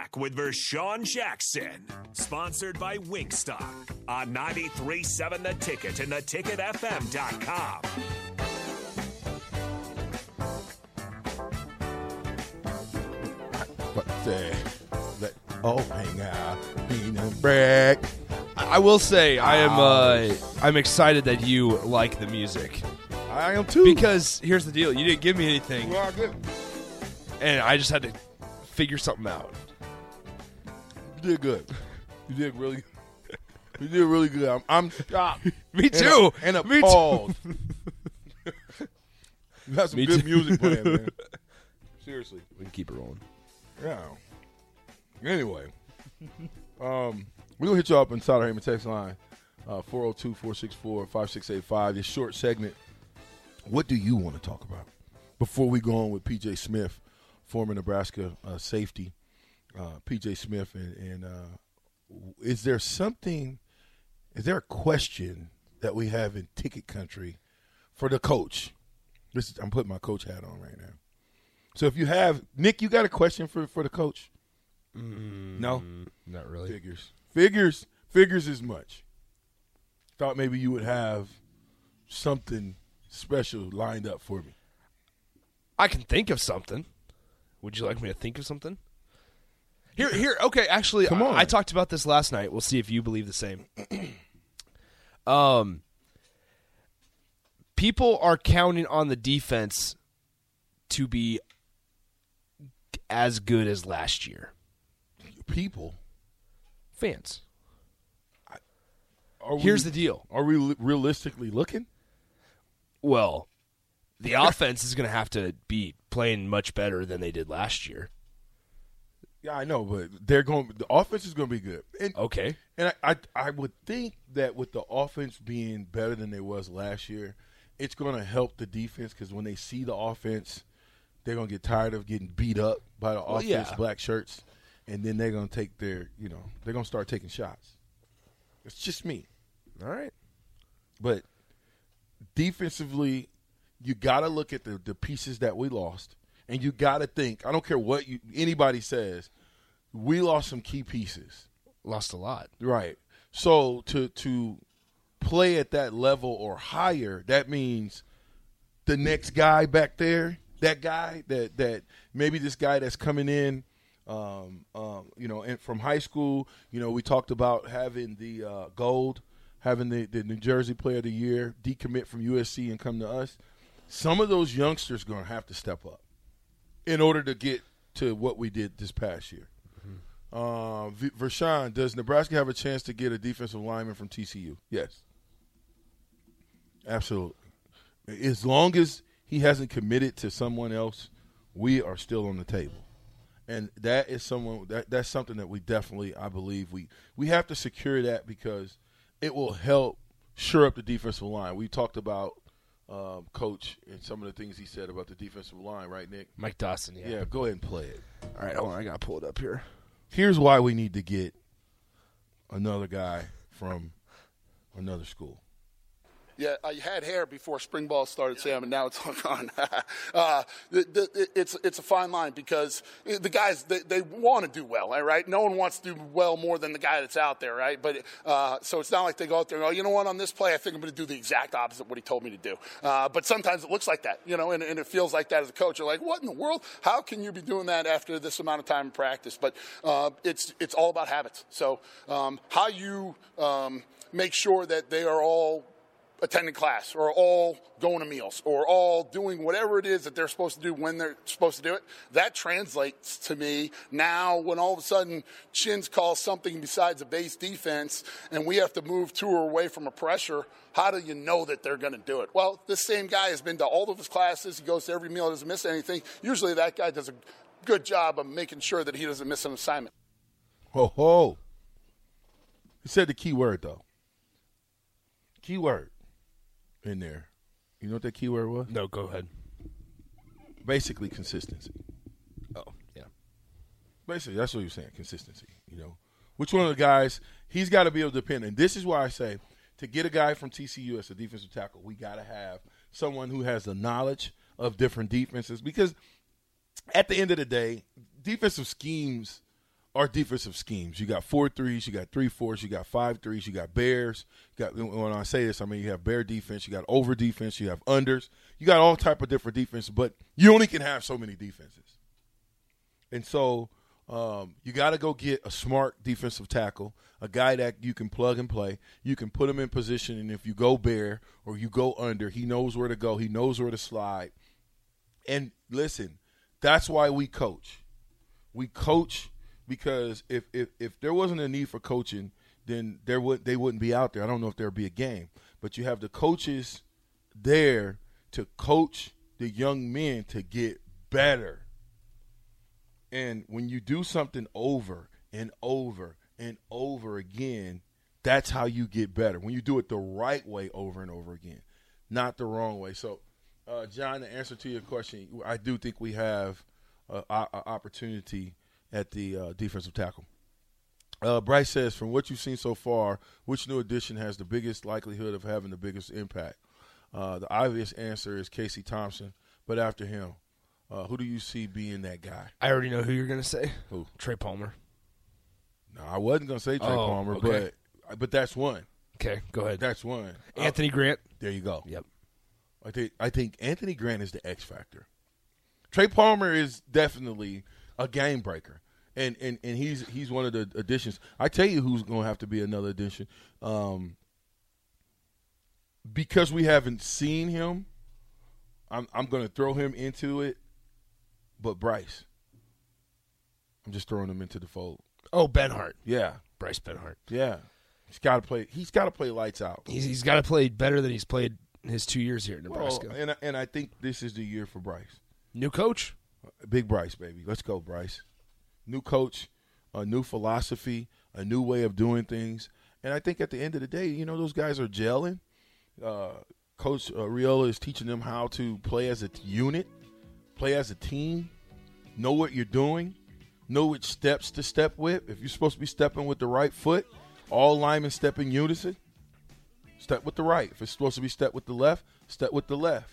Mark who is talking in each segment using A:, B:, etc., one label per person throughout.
A: Back with Vershawn Jackson, sponsored by Wingstop on 93.7 The Ticket and theticketfm.com.
B: But say that oh hang out, being a break.
C: I will say I am uh, I'm excited that you like the music
B: I am too.
C: because here's the deal: you didn't give me anything,
B: well, good.
C: and I just had to figure something out.
B: You did good. You did really. You did really good. I'm, I'm shocked.
C: Me too.
B: And a, and a
C: Me too.
B: you got some
C: Me
B: good
C: too.
B: music playing, man. Seriously.
C: We can keep it rolling.
B: Yeah. Anyway, um, we're going to hit you up inside our Heyman text line, uh, 402 464 5685. This short segment. What do you want to talk about? Before we go on with PJ Smith, former Nebraska uh, safety, uh, PJ Smith, and, and uh, is there something, is there a question that we have in ticket country for the coach? This is, I'm putting my coach hat on right now. So if you have Nick, you got a question for for the coach? no,
C: Not really.
B: figures, figures, figures as much. Thought maybe you would have something special lined up for me.
C: I can think of something. Would you like me to think of something? Here, here. Okay, actually,
B: Come
C: I-
B: on.
C: I, talked about this last night. We'll see if you believe the same. um, people are counting on the defense to be as good as last year.
B: People,
C: Fans.
B: are we,
C: Here's the deal.
B: Are we li- realistically looking?
C: Well, the offense is going to have to be playing much better than they did last year.
B: Yeah, I know, but they're going. The offense is going to be good, and
C: Okay.
B: and I, I I would think that with the offense being better than they was last year, it's going to help the defense because when they see the offense, they're going to get tired of getting beat up by the
C: Well,
B: offense,
C: yeah.
B: black shirts, and then they're going to take their you know they're going to start taking shots. It's just me,
C: All right.
B: but defensively, you got to look at the the pieces that we lost, and you got to think. I don't care what you, anybody says, we lost some key pieces.
C: Lost a lot.
B: Right. So to to play at that level or higher, that means the next guy back there, that guy that that maybe this guy that's coming in, um, um, you know, and from high school, you know, we talked about having the uh, gold, having the, the New Jersey Player of the Year decommit from USC and come to us. Some of those youngsters going to have to step up in order to get to what we did this past year. Uh, v- Vershawn, does Nebraska have a chance to get a defensive lineman from TCU? Yes. Absolutely. As long as he hasn't committed to someone else, we are still on the table. And that is someone that that's something that we definitely I believe we we have to secure that because it will help shore up the defensive line. We talked about um, coach and some of the things he said about the defensive line, right, Nick?
C: Mike Dawson, yeah.
B: Yeah, go ahead and play it.
C: All right, hold on. I got to pull it up here.
B: here's why we need to get another guy from another school.
D: Yeah, I had hair before spring ball started, Sam, and now it's all gone. uh, the, the, it's it's a fine line because the guys they, they want to do well, right? No one wants to do well more than the guy that's out there, right? But uh, so it's not like they go out there and go, you know what, on this play, I think I'm going to do the exact opposite of what he told me to do. Uh, but sometimes it looks like that, you know, and, and it feels like that as a coach. You're like, what in the world? How can you be doing that after this amount of time in practice? But uh, it's it's all about habits. So um, how you um, make sure that they are all attending class or all going to meals or all doing whatever it is that they're supposed to do when they're supposed to do it. That translates to me now when all of a sudden Chins calls something besides a base defense and we have to move to or away from a pressure. How do you know that they're going to do it? Well, this same guy has been to all of his classes. He goes to every meal, doesn't miss anything. Usually that guy does a good job of making sure that he doesn't miss an assignment.
B: Ho ho. He said the key word though. Key word in there. You know what that keyword was?
C: No, go ahead.
B: Basically consistency.
C: Oh, yeah.
B: Basically, that's what you're saying. Consistency. You know, which one of the guys he's got to be able to depend. And this is why I say to get a guy from TCU as a defensive tackle, we got to have someone who has the knowledge of different defenses because at the end of the day, defensive schemes are defensive schemes. You got four threes, you got three fours, you got five threes, you got bears. You got when I say this, I mean you have bear defense, you got over defense, you have unders, you got all type of different defenses, but you only can have so many defenses. And so um, you got to go get a smart defensive tackle, a guy that you can plug and play. You can put him in position, and if you go bear or you go under, he knows where to go. He knows where to slide. And listen, that's why we coach. We coach because if if, if there wasn't a need for coaching, then there would they wouldn't be out there. I don't know if there'd be a game, but you have the coaches there to coach the young men to get better. And when you do something over and over and over again, that's how you get better. When you do it the right way over and over again, not the wrong way. So, uh, John, the answer to your question, I do think we have an opportunity at the uh, defensive tackle. Uh, Bryce says, from what you've seen so far, which new addition has the biggest likelihood of having the biggest impact? Uh, the obvious answer is Casey Thompson, but after him, uh, who do you see being that guy?
C: I already know who you're going to say.
B: Who?
C: Trey Palmer.
B: No, I wasn't going to say Trey
C: Oh,
B: Palmer,
C: okay.
B: but but that's one.
C: Okay, go ahead.
B: That's one.
C: Anthony Grant.
B: Uh, there you go.
C: Yep.
B: I think I think Anthony Grant is the X factor. Trey Palmer is definitely a game breaker, and and, and he's he's one of the additions. I tell you who's going to have to be another addition, um, because we haven't seen him. I'm I'm going to throw him into it, but Bryce. I'm just throwing him into the fold.
C: Oh, Benhart.
B: Yeah,
C: Bryce Benhart.
B: yeah. He's got to play. He's got to play lights out.
C: He's, he's got to play better than he's played his two years here in Nebraska.
B: Well, and I- and I think this is the year for Bryce.
C: New coach.
B: Big Bryce, baby. Let's go, Bryce. New coach, a new philosophy, a new way of doing things. And I think at the end of the day, you know, those guys are gelling. Uh, coach uh, Raiola is teaching them how to play as a unit, play as a team, know what you're doing, know which steps to step with. If you're supposed to be stepping with the right foot, all linemen step in unison. Step with the right. If it's supposed to be step with the left, step with the left.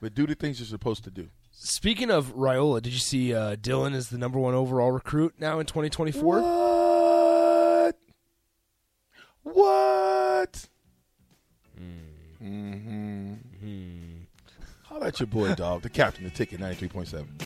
B: But do the things you're supposed to do.
C: Speaking of Raiola, did you see uh, Dylan is the number one overall recruit now in 2024?
B: What? What? Mm-hmm. How about your boy, dog? The captain, the ticket, 93.7.